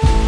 you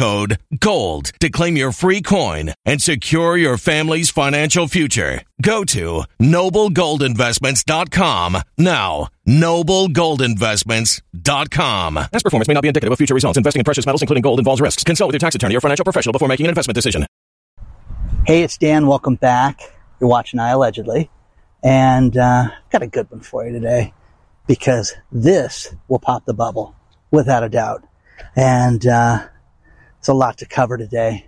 GOLD to claim your free coin and secure your family's financial future. Go to noblegoldinvestments.com now. Noblegoldinvestments.com. Past performance may not be indicative of future results. Investing in precious metals, including gold, involves risks. Consult with your tax attorney or financial professional before making an investment decision. Hey, it's Dan. Welcome back. You're watching I Allegedly. And uh, got a good one for you today because this will pop the bubble without a doubt. And uh, it's a lot to cover today.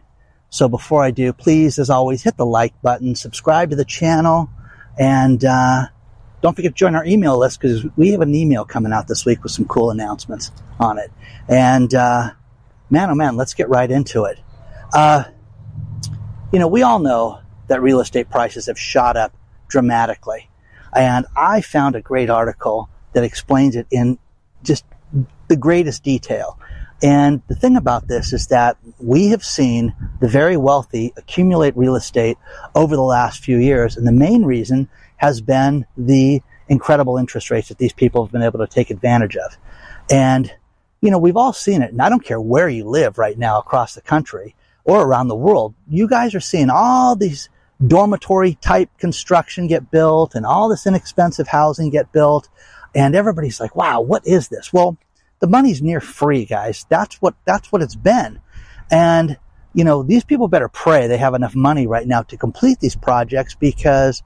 So before I do, please, as always, hit the like button, subscribe to the channel, and uh, don't forget to join our email list because we have an email coming out this week with some cool announcements on it. And uh, man, oh man, let's get right into it. Uh, you know, we all know that real estate prices have shot up dramatically. And I found a great article that explains it in just the greatest detail. And the thing about this is that we have seen the very wealthy accumulate real estate over the last few years. And the main reason has been the incredible interest rates that these people have been able to take advantage of. And, you know, we've all seen it. And I don't care where you live right now across the country or around the world. You guys are seeing all these dormitory type construction get built and all this inexpensive housing get built. And everybody's like, wow, what is this? Well, the money's near free, guys. That's what, that's what it's been. And, you know, these people better pray they have enough money right now to complete these projects because,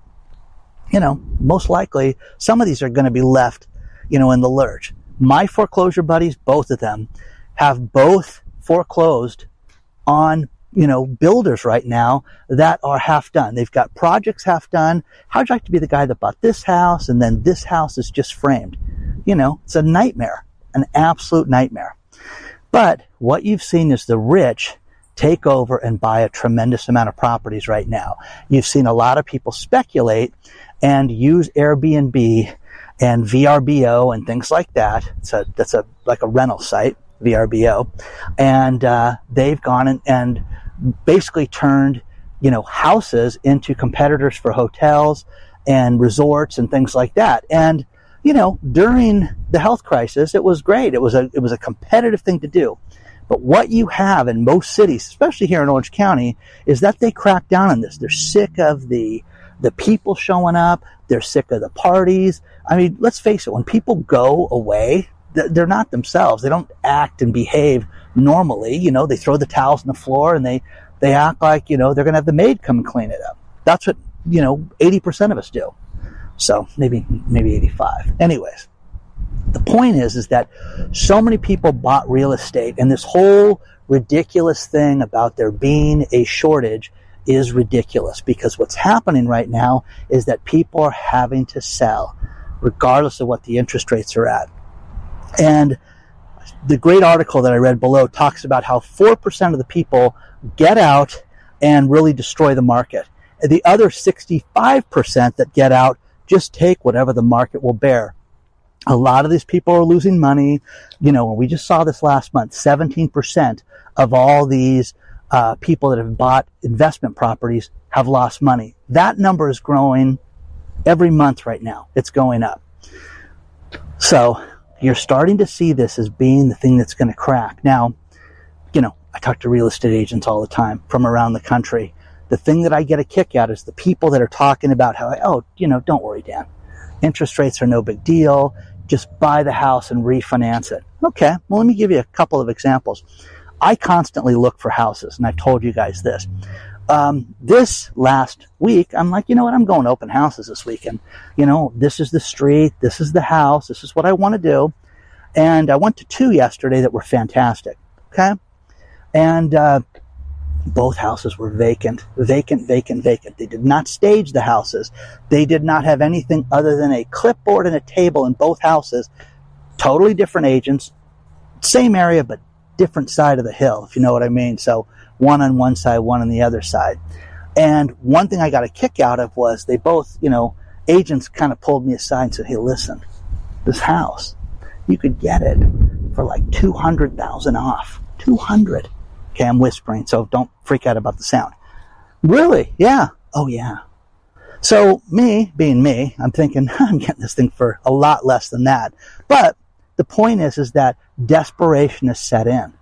you know, most likely some of these are going to be left, you know, in the lurch. My foreclosure buddies, both of them, have both foreclosed on you know, builders right now that are half done. They've got projects half done. How'd you like to be the guy that bought this house and then this house is just framed? You know, it's a nightmare an absolute nightmare. But what you've seen is the rich take over and buy a tremendous amount of properties right now. You've seen a lot of people speculate and use Airbnb and VRBO and things like that. It's a, that's a, like a rental site. VRBO, and uh, they've gone and, and basically turned you know houses into competitors for hotels and resorts and things like that. And you know, during the health crisis, it was great. It was a it was a competitive thing to do. But what you have in most cities, especially here in Orange County, is that they crack down on this. They're sick of the the people showing up. They're sick of the parties. I mean, let's face it. When people go away, they're not themselves. They don't act and behave normally. You know, they throw the towels on the floor and they they act like you know they're going to have the maid come and clean it up. That's what you know 80% of us do. So maybe maybe 85. Anyways, the point is is that so many people bought real estate and this whole ridiculous thing about there being a shortage is ridiculous because what's happening right now is that people are having to sell regardless of what the interest rates are at. And the great article that I read below talks about how 4% of the people get out and really destroy the market. The other 65% that get out just take whatever the market will bear. A lot of these people are losing money. You know, we just saw this last month, 17% of all these uh, people that have bought investment properties have lost money. That number is growing every month right now. It's going up. So you're starting to see this as being the thing that's going to crack. Now, you know, I talk to real estate agents all the time from around the country. The thing that I get a kick out is the people that are talking about how, oh, you know, don't worry, Dan. Interest rates are no big deal. Just buy the house and refinance it. Okay, well, let me give you a couple of examples. I constantly look for houses, and I've told you guys this. Um, this last week, I'm like, you know what? I'm going to open houses this weekend. You know, this is the street, this is the house, this is what I want to do. And I went to two yesterday that were fantastic. Okay. And, uh, both houses were vacant, vacant, vacant, vacant. They did not stage the houses. They did not have anything other than a clipboard and a table in both houses. Totally different agents, same area, but different side of the hill, if you know what I mean. So one on one side, one on the other side. And one thing I got a kick out of was they both, you know, agents kind of pulled me aside and said, Hey, listen, this house, you could get it for like 200,000 off. 200. Okay, I'm whispering, so don't freak out about the sound. Really? Yeah. Oh, yeah. So me, being me, I'm thinking I'm getting this thing for a lot less than that. But the point is, is that desperation is set in.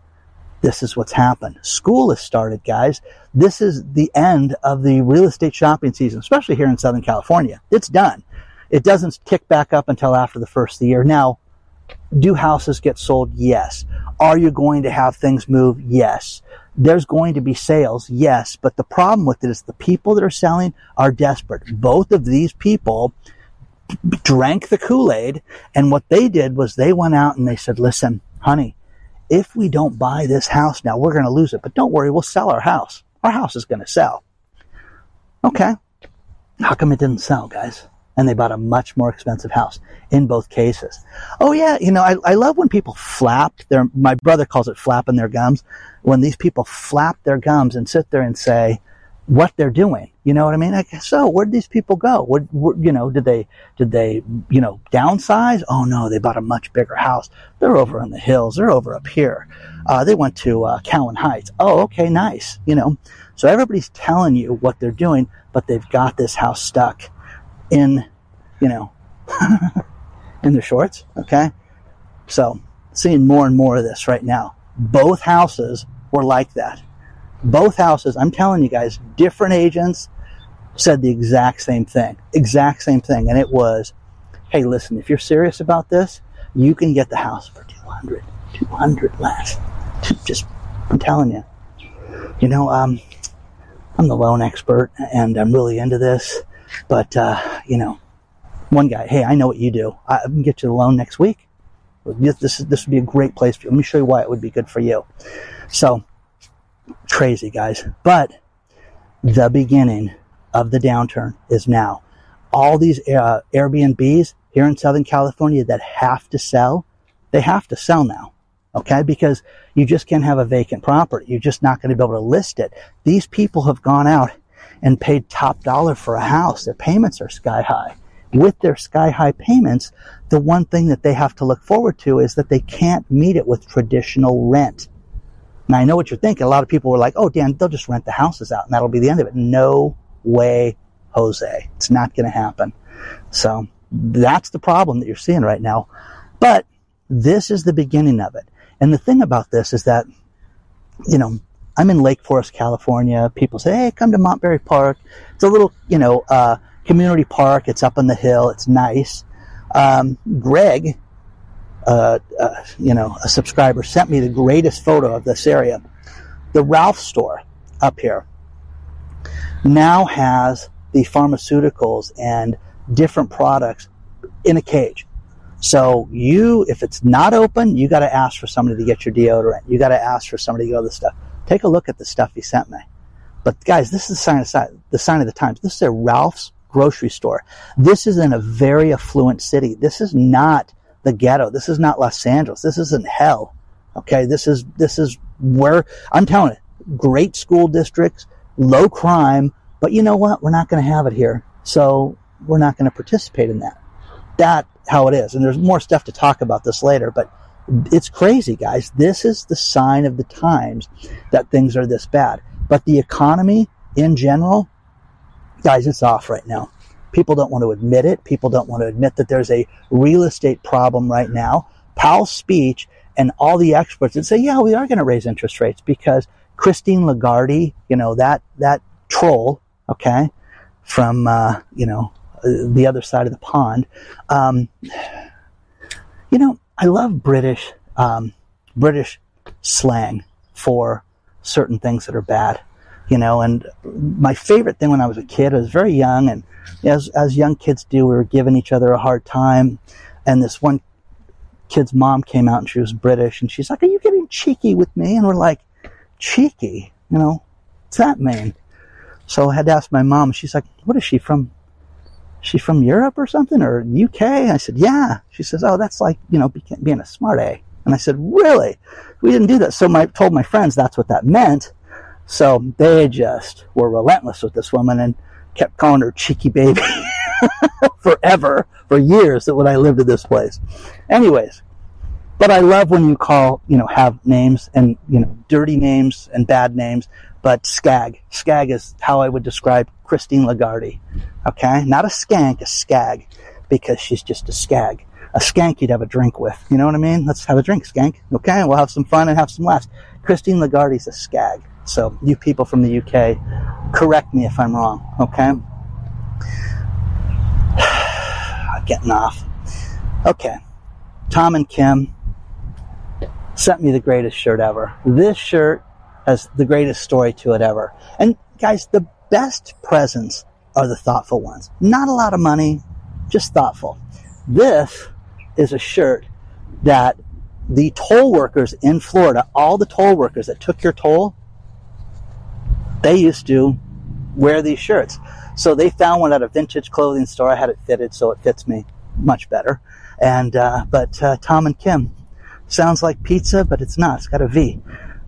This is what's happened. School has started, guys. This is the end of the real estate shopping season, especially here in Southern California. It's done. It doesn't kick back up until after the first of the year. Now, do houses get sold? Yes. Are you going to have things move? Yes. There's going to be sales? Yes. But the problem with it is the people that are selling are desperate. Both of these people drank the Kool-Aid and what they did was they went out and they said, listen, honey, if we don't buy this house now, we're going to lose it. But don't worry, we'll sell our house. Our house is going to sell. Okay. How come it didn't sell, guys? And they bought a much more expensive house in both cases. Oh yeah, you know, I, I love when people flap their, my brother calls it flapping their gums. When these people flap their gums and sit there and say, what they're doing. You know what I mean? So where did these people go? What, what, you know, did they, did they, you know, downsize? Oh no, they bought a much bigger house. They're over in the hills. They're over up here. Uh, they went to, uh, Cowan Heights. Oh, okay, nice. You know, so everybody's telling you what they're doing, but they've got this house stuck in, you know, in their shorts. Okay. So seeing more and more of this right now. Both houses were like that both houses, I'm telling you guys, different agents said the exact same thing. Exact same thing. And it was, hey, listen, if you're serious about this, you can get the house for 200, 200 less. Just, I'm telling you. You know, um, I'm the loan expert and I'm really into this, but, uh, you know, one guy, hey, I know what you do. I can get you the loan next week. This, this would be a great place for you. Let me show you why it would be good for you. So, crazy, guys. But the beginning of the downturn is now. All these uh, Airbnbs here in Southern California that have to sell, they have to sell now. Okay. Because you just can't have a vacant property. You're just not going to be able to list it. These people have gone out and paid top dollar for a house. Their payments are sky high. with their sky high payments, the one thing that they have to look forward to is that they can't meet it with traditional rent. Now, I know what you're thinking. A lot of people were like, oh, Dan, they'll just rent the houses out and that'll be the end of it. No way, Jose. It's not going to happen. So that's the problem that you're seeing right now. But this is the beginning of it. And the thing about this is that, you know, I'm in Lake Forest, California. People say, hey, come to Monterey Park. It's a little, you know, uh, community park. It's up on the hill. It's nice. Um, Greg, uh, uh, you know, a subscriber sent me the greatest photo of this area. The Ralph store up here now has the pharmaceuticals and different products in a cage. So you, if it's not open, you got to ask for somebody to get your deodorant. You got to ask for somebody to go to stuff. Take a look at the stuff he sent me. But guys, this is the sign of the sign of the times. This is a Ralph's grocery store. This is in a very affluent city. This is not the ghetto. This is not Los Angeles. This isn't hell. Okay, this is this is where I'm telling it. great school districts, low crime, but you know what? We're not going to have it here. So we're not going to participate in that. That how it is. And there's more stuff to talk about this later, but it's crazy, guys. This is the sign of the times that things are this bad. But the economy in general, guys, it's off right now. People don't want to admit it. People don't want to admit that there's a real estate problem right now. Powell's speech and all the experts that say, yeah, we are going to raise interest rates because Christine Lagarde, you know, that, that troll, okay, from, uh, you know, the other side of the pond. Um, you know, I love British um, British slang for certain things that are bad. You know, and my favorite thing when I was a kid, I was very young, and as as young kids do, we were giving each other a hard time. And this one kid's mom came out, and she was British, and she's like, "Are you getting cheeky with me?" And we're like, "Cheeky? You know, what's that mean?" So I had to ask my mom. She's like, "What is she from? She from Europe or something or UK? I said, yeah. She says, oh, that's like, you know, being a smart A. And I said, really? We didn't do that. So I told my friends that's what that meant. So they just were relentless with this woman and kept calling her cheeky baby forever, for years that when I lived at this place. Anyways, but I love when you call, you know, have names and, you know, dirty names and bad names but skag. Skag is how I would describe Christine Lagarde. Okay? Not a skank, a skag, because she's just a skag. A skank you'd have a drink with. You know what I mean? Let's have a drink, skank. Okay? We'll have some fun and have some laughs. Christine Lagarde's a skag. So, you people from the UK, correct me if I'm wrong. Okay? Getting off. Okay. Tom and Kim sent me the greatest shirt ever. This shirt has the greatest story to it ever. And guys, the best presents are the thoughtful ones. Not a lot of money, just thoughtful. This is a shirt that the toll workers in Florida, all the toll workers that took your toll, they used to wear these shirts. So they found one at a vintage clothing store. I had it fitted, so it fits me much better. And uh, but uh, Tom and Kim sounds like pizza, but it's not. It's got a V.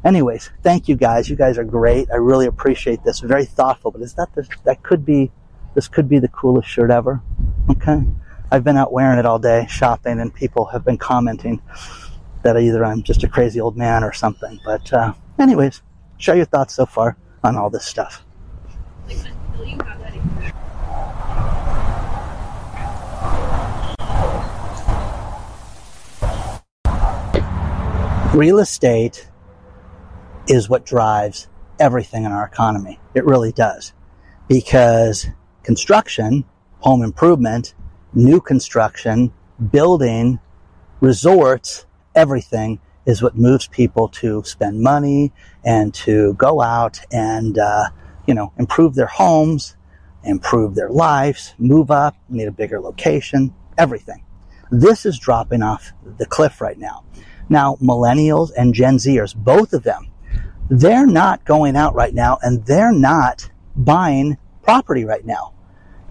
Anyways, thank you guys. You guys are great. I really appreciate this. Very thoughtful. But is that the, that could be this could be the coolest shirt ever? Okay. I've been out wearing it all day shopping, and people have been commenting that either I'm just a crazy old man or something. But uh, anyways, share your thoughts so far on all this stuff. Real estate is what drives everything in our economy. It really does. Because construction, home improvement, new construction, building, resorts, everything is what moves people to spend money and to go out and, uh, you know, improve their homes, improve their lives, move up, need a bigger location, everything. This is dropping off the cliff right now. Now, millennials and Gen Zers, both of them they're not going out right now and they're not buying property right now.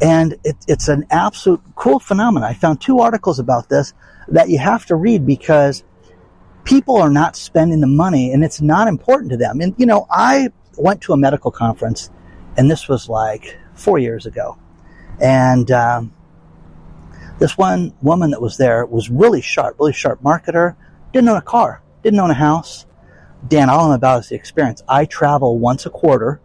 And it, it's an absolute cool phenomenon. I found two articles about this that you have to read because people are not spending the money and it's not important to them. And, you know, I went to a medical conference and this was like four years ago. And, um, This one woman that was there was really sharp, really sharp marketer, didn't own a car, didn't own a house. Dan, all I'm about is the experience. I travel once a quarter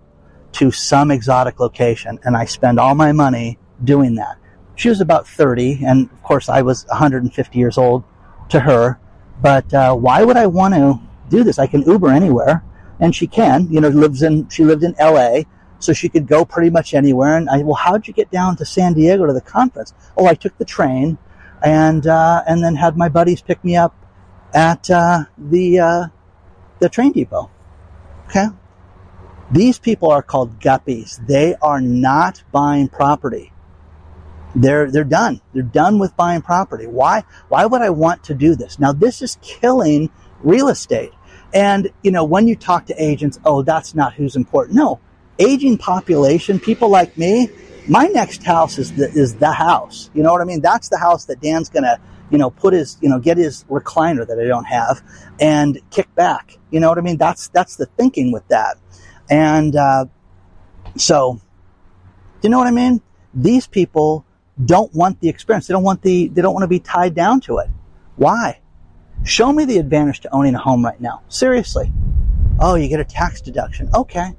to some exotic location and I spend all my money doing that. She was about 30, and of course, I was 150 years old to her. But uh, why would I want to do this? I can Uber anywhere, and she can. You know, lives in she lived in L.A., so she could go pretty much anywhere. And I, well, how'd you get down to San Diego to the conference? Oh, I took the train, and uh, and then had my buddies pick me up at uh, the uh, the train depot. Okay, these people are called guppies. They are not buying property. They're, they're done. They're done with buying property. Why? Why would I want to do this? Now, this is killing real estate. And, you know, when you talk to agents, oh, that's not who's important. No. Aging population, people like me, my next house is the, is the house. You know what I mean? That's the house that Dan's going to, you know, put his, you know, get his recliner that I don't have and kick back. You know what I mean? That's, that's the thinking with that. And, uh, so, you know what I mean? These people don't want the experience. They don't want the, they don't want to be tied down to it. Why? Show me the advantage to owning a home right now. Seriously. Oh, you get a tax deduction. Okay.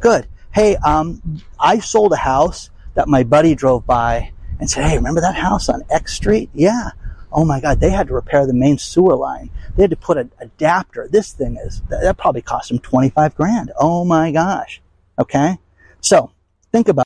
Good. Hey, um, I sold a house that my buddy drove by and said, Hey, remember that house on X Street? Yeah. Oh my God, they had to repair the main sewer line. They had to put an adapter. This thing is, that probably cost them 25 grand. Oh my gosh. Okay. So think about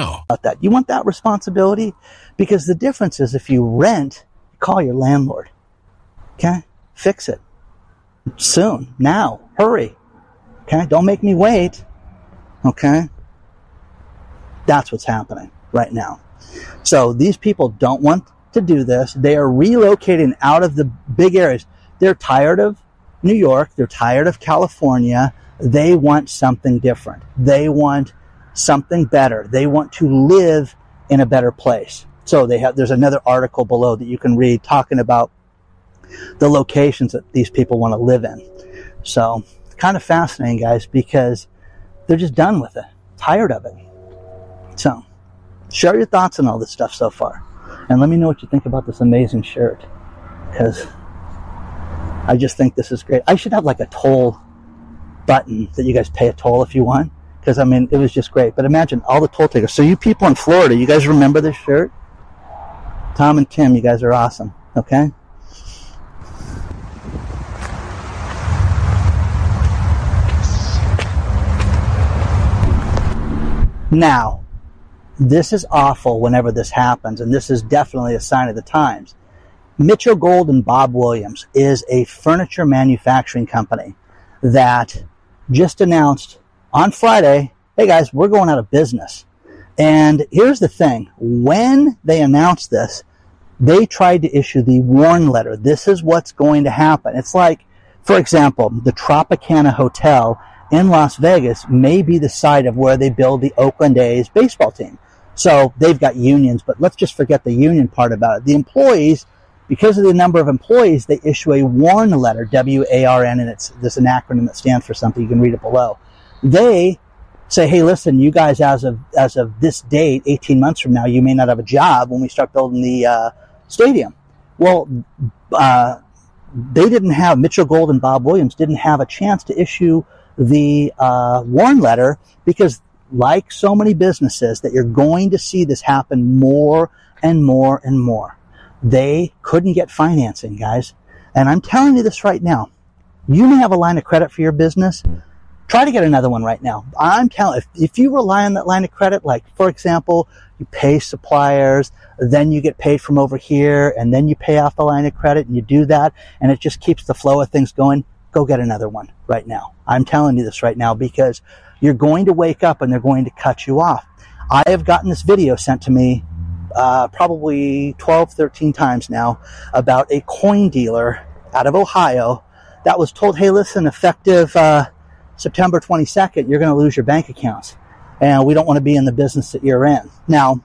About that. You want that responsibility? Because the difference is if you rent, call your landlord. Okay? Fix it. Soon. Now. Hurry. Okay? Don't make me wait. Okay? That's what's happening right now. So these people don't want to do this. They are relocating out of the big areas. They're tired of New York. They're tired of California. They want something different. They want something better. They want to live in a better place. So they have, there's another article below that you can read talking about the locations that these people want to live in. So kind of fascinating, guys, because they're just done with it, tired of it. So share your thoughts on all this stuff so far. And let me know what you think about this amazing shirt. Because I just think this is great. I should have like a toll button that you guys pay a toll if you want because I mean it was just great. But imagine all the toll takers. So you people in Florida, you guys remember this shirt? Tom and Tim, you guys are awesome. Okay. Now, this is awful whenever this happens, and this is definitely a sign of the times. Mitchell Gold and Bob Williams is a furniture manufacturing company that just announced on Friday, hey guys, we're going out of business. And here's the thing when they announced this, they tried to issue the warn letter. This is what's going to happen. It's like, for example, the Tropicana Hotel in Las Vegas may be the site of where they build the Oakland A's baseball team. So they've got unions, but let's just forget the union part about it. The employees, because of the number of employees, they issue a warn letter, W-A-R-N, and it's this an acronym that stands for something. You can read it below. They say, hey, listen, you guys, as of as of this date, 18 months from now, you may not have a job when we start building the uh, stadium. Well, uh, they didn't have Mitchell Gold and Bob Williams didn't have a chance to issue the uh, warn letter because, like so many businesses, that you're going to see this happen more and more and more. They couldn't get financing, guys, and I'm telling you this right now. You may have a line of credit for your business try to get another one right now. I'm telling if, if you rely on that line of credit, like for example, you pay suppliers, then you get paid from over here, and then you pay off the line of credit, and you do that, and it just keeps the flow of things going. Go get another one right now. I'm telling you this right now because you're going to wake up and they're going to cut you off. I have gotten this video sent to me uh, probably 12, 13 times now about a coin dealer out of Ohio that was told, hey, listen, effective uh, September 22nd, you're going to lose your bank accounts. And we don't want to be in the business that you're in. Now,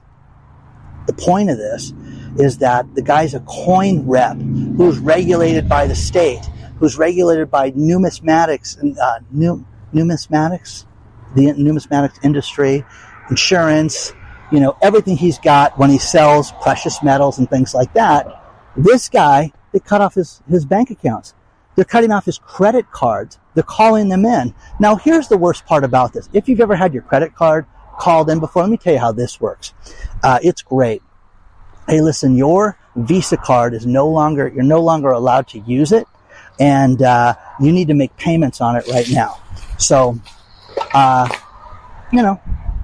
the point of this is that the guy's a coin rep who's regulated by the state, who's regulated by numismatics, uh, numismatics, the numismatics industry, insurance, you know, everything he's got when he sells precious metals and things like that. This guy, they cut off his, his bank accounts. They're cutting off his credit cards. They're calling them in. Now, here's the worst part about this. If you've ever had your credit card called in before, let me tell you how this works. Uh, it's great. Hey, listen, your Visa card is no longer, you're no longer allowed to use it, and uh, you need to make payments on it right now. So, uh, you know,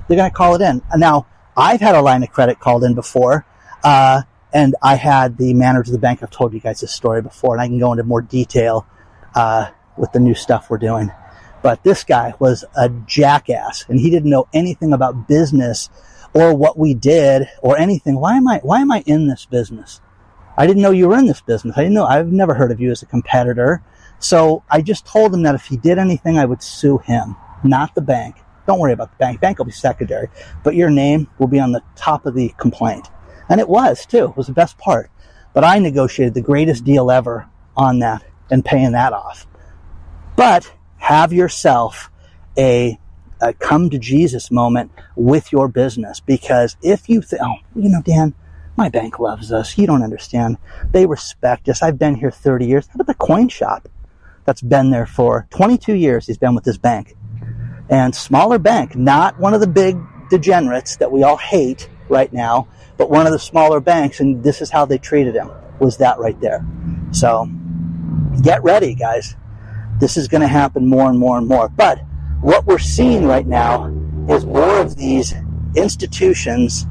they're going to call it in. Now, I've had a line of credit called in before, uh, and I had the manager of the bank. I've told you guys this story before, and I can go into more detail uh, with the new stuff we're doing. But this guy was a jackass, and he didn't know anything about business or what we did or anything. Why am I? Why am I in this business? I didn't know you were in this business. I didn't know. I've never heard of you as a competitor. So I just told him that if he did anything, I would sue him, not the bank. Don't worry about the bank. Bank will be secondary, but your name will be on the top of the complaint. And it was too. It was the best part. But I negotiated the greatest deal ever on that and paying that off. But have yourself a, a come to Jesus moment with your business because if you think, oh, you know, Dan, my bank loves us. You don't understand. They respect us. I've been here 30 years. How about the coin shop that's been there for 22 years? He's been with this bank. And smaller bank, not one of the big degenerates that we all hate right now, but one of the smaller banks, and this is how they treated him, was that right there. So get ready, guys. This is going to happen more and more and more. But what we're seeing right now is more of these institutions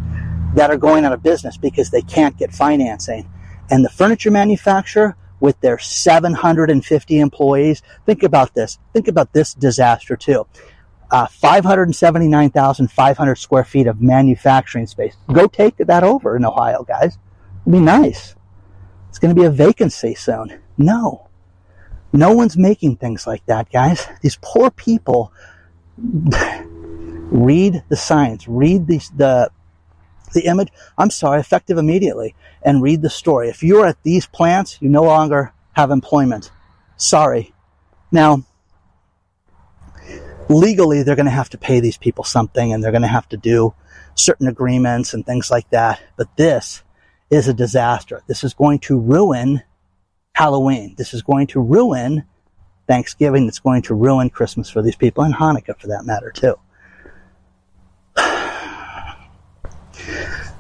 that are going out of business because they can't get financing. And the furniture manufacturer, with their 750 employees, think about this. Think about this disaster too uh, 579,500 square feet of manufacturing space. Go take that over in Ohio, guys. It'd be nice. It's going to be a vacancy soon. No. No one's making things like that, guys. These poor people read the science, read the, the, the image. I'm sorry, effective immediately, and read the story. If you're at these plants, you no longer have employment. Sorry. Now, legally they're going to have to pay these people something and they're going to have to do certain agreements and things like that. But this is a disaster. This is going to ruin Halloween. This is going to ruin Thanksgiving. It's going to ruin Christmas for these people and Hanukkah for that matter too.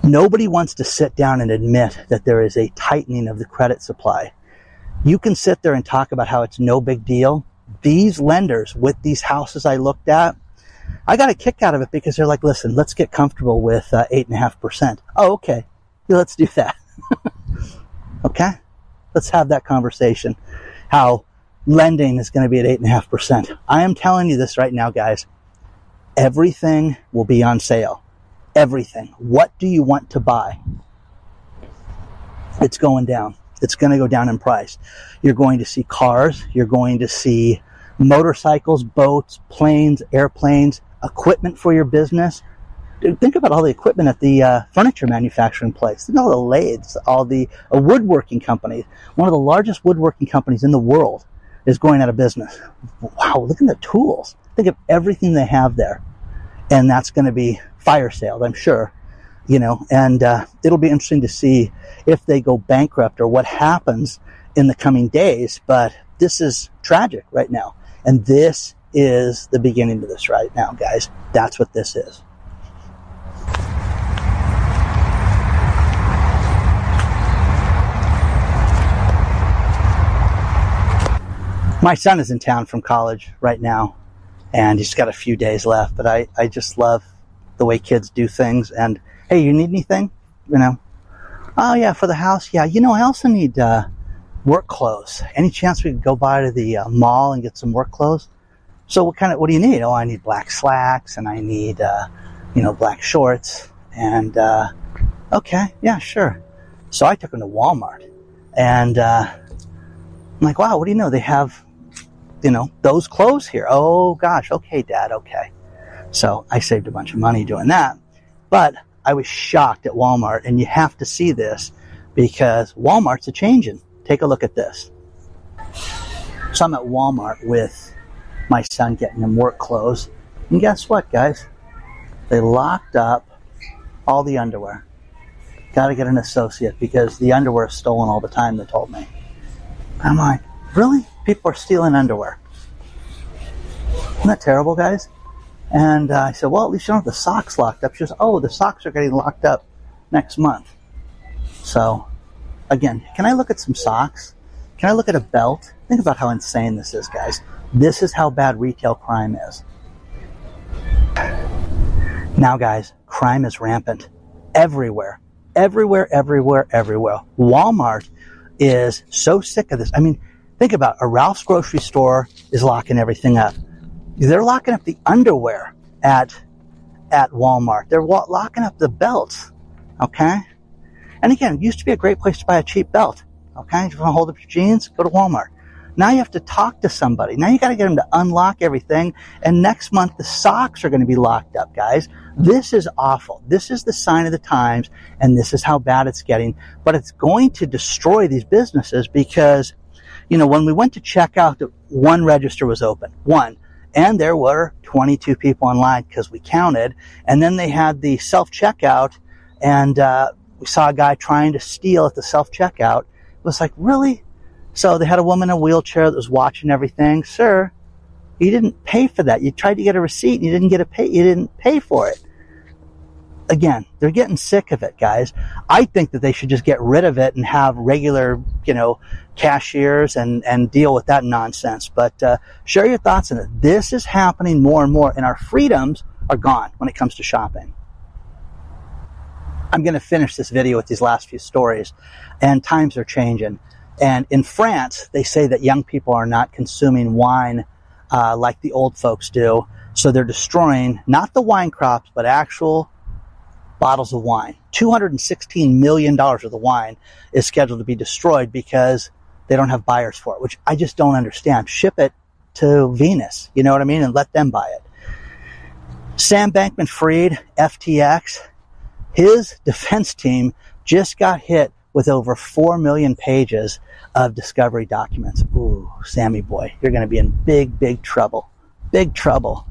Nobody wants to sit down and admit that there is a tightening of the credit supply. You can sit there and talk about how it's no big deal these lenders with these houses I looked at, I got a kick out of it because they're like, listen, let's get comfortable with uh, eight and a half percent. Oh, okay. Yeah, let's do that. okay. Let's have that conversation. How lending is going to be at eight and a half percent. I am telling you this right now, guys. Everything will be on sale. Everything. What do you want to buy? It's going down. It's going to go down in price. You're going to see cars. You're going to see motorcycles, boats, planes, airplanes, equipment for your business. Think about all the equipment at the uh, furniture manufacturing place. Think all the lathes, all the uh, woodworking companies. One of the largest woodworking companies in the world is going out of business. Wow, look at the tools. Think of everything they have there. And that's going to be fire sales, I'm sure. You know, and uh, it'll be interesting to see if they go bankrupt or what happens in the coming days. But this is tragic right now. And this is the beginning of this right now, guys. That's what this is. My son is in town from college right now, and he's got a few days left, but I, I just love the way kids do things. And hey, you need anything? You know, oh yeah, for the house. Yeah, you know, I also need uh, work clothes. Any chance we could go by to the uh, mall and get some work clothes? So what kind of, what do you need? Oh, I need black slacks and I need, uh, you know, black shorts. And, uh, okay, yeah, sure. So I took him to Walmart and, uh, I'm like, wow, what do you know? They have, you know, those clothes here. Oh gosh. Okay, dad. Okay. So I saved a bunch of money doing that, but I was shocked at Walmart and you have to see this because Walmart's a changing. Take a look at this. So I'm at Walmart with my son getting him work clothes. And guess what, guys? They locked up all the underwear. Got to get an associate because the underwear is stolen all the time, they told me. I'm like, really? People are stealing underwear. Isn't that terrible, guys? And uh, I said, well, at least you don't have the socks locked up. She goes, oh, the socks are getting locked up next month. So, again, can I look at some socks? Can I look at a belt? Think about how insane this is, guys. This is how bad retail crime is. Now, guys, crime is rampant everywhere. Everywhere, everywhere, everywhere. Walmart is so sick of this. I mean, think about it. a Ralph's grocery store is locking everything up. They're locking up the underwear at at Walmart. They're wa- locking up the belts. Okay? And again, used to be a great place to buy a cheap belt. Okay? If you want to hold up your jeans, go to Walmart. Now you have to talk to somebody. Now you got to get them to unlock everything. And next month the socks are going to be locked up, guys. This is awful. This is the sign of the times and this is how bad it's getting. But it's going to destroy these businesses because, you know, when we went to check out, one register was open. One. And there were 22 people online because we counted. And then they had the self checkout and, uh, we saw a guy trying to steal at the self checkout. It was like, really? So they had a woman in a wheelchair that was watching everything. Sir, you didn't pay for that. You tried to get a receipt and you didn't get a pay. You didn't pay for it. Again, they're getting sick of it, guys. I think that they should just get rid of it and have regular, you know, cashiers and, and deal with that nonsense. But uh, share your thoughts on it. This is happening more and more, and our freedoms are gone when it comes to shopping. I'm going to finish this video with these last few stories, and times are changing. And in France, they say that young people are not consuming wine uh, like the old folks do. So they're destroying not the wine crops, but actual bottles of wine. $216 million of the wine is scheduled to be destroyed because they don't have buyers for it, which I just don't understand. Ship it to Venus, you know what I mean, and let them buy it. Sam Bankman Fried, FTX, his defense team just got hit with over 4 million pages of discovery documents. Ooh, Sammy boy, you're going to be in big, big trouble. Big trouble.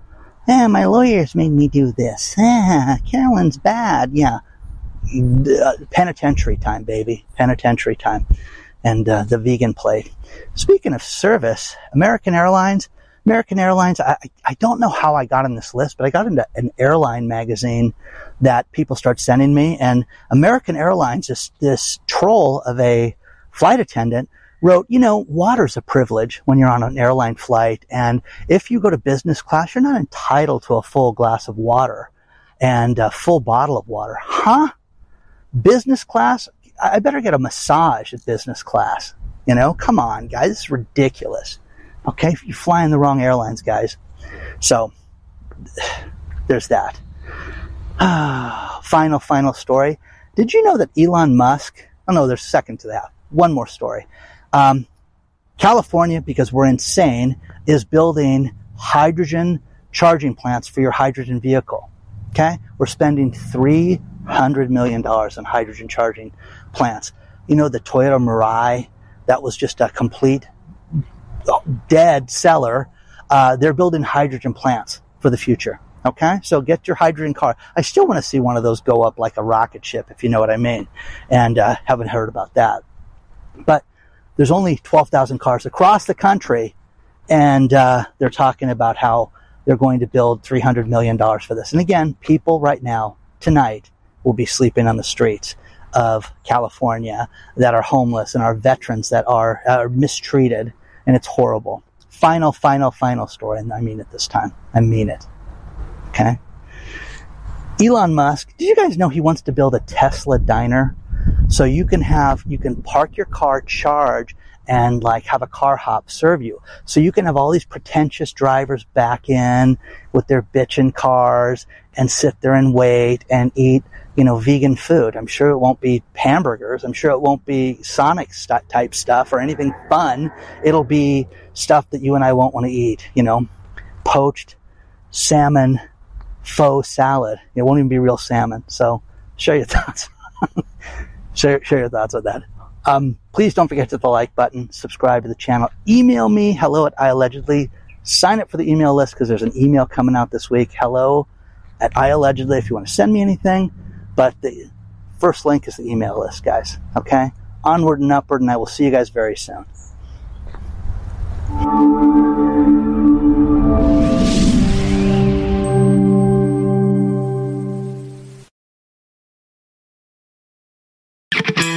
Eh, my lawyers made me do this. Eh, Carolyn's bad. Yeah. Uh, penitentiary time, baby. Penitentiary time. And uh, the vegan plate. Speaking of service, American Airlines, American Airlines, I, I don't know how I got on this list, but I got into an airline magazine that people start sending me. And American Airlines is this troll of a flight attendant wrote, you know, water's a privilege when you're on an airline flight. And if you go to business class, you're not entitled to a full glass of water and a full bottle of water. Huh? Business class? I better get a massage at business class. You know, come on, guys. This is ridiculous. Okay. You're flying the wrong airlines, guys. So there's that. final, final story. Did you know that Elon Musk, oh no, there's second to that. One more story. Um, California, because we're insane, is building hydrogen charging plants for your hydrogen vehicle. Okay? We're spending $300 million on hydrogen charging plants. You know, the Toyota Mirai, that was just a complete dead seller. Uh, they're building hydrogen plants for the future. Okay, so get your hydrogen car. I still want to see one of those go up like a rocket ship, if you know what I mean, and uh, haven't heard about that. But there's only 12,000 cars across the country, and uh, they're talking about how they're going to build 300 million dollars for this. And again, people right now tonight will be sleeping on the streets of California that are homeless and are veterans that are, are mistreated, and it's horrible. Final, final, final story, and I mean it this time. I mean it. Okay. Elon Musk, did you guys know he wants to build a Tesla diner? So you can have, you can park your car, charge, and like have a car hop serve you. So you can have all these pretentious drivers back in with their bitchin' cars and sit there and wait and eat, you know, vegan food. I'm sure it won't be hamburgers. I'm sure it won't be Sonic st- type stuff or anything fun. It'll be stuff that you and I won't want to eat, you know, poached salmon faux salad. It won't even be real salmon. So share your thoughts. share, share your thoughts on that. Um, please don't forget to hit the like button, subscribe to the channel, email me, hello at I allegedly, sign up for the email list because there's an email coming out this week, hello at I allegedly if you want to send me anything. But the first link is the email list, guys. Okay? Onward and upward, and I will see you guys very soon.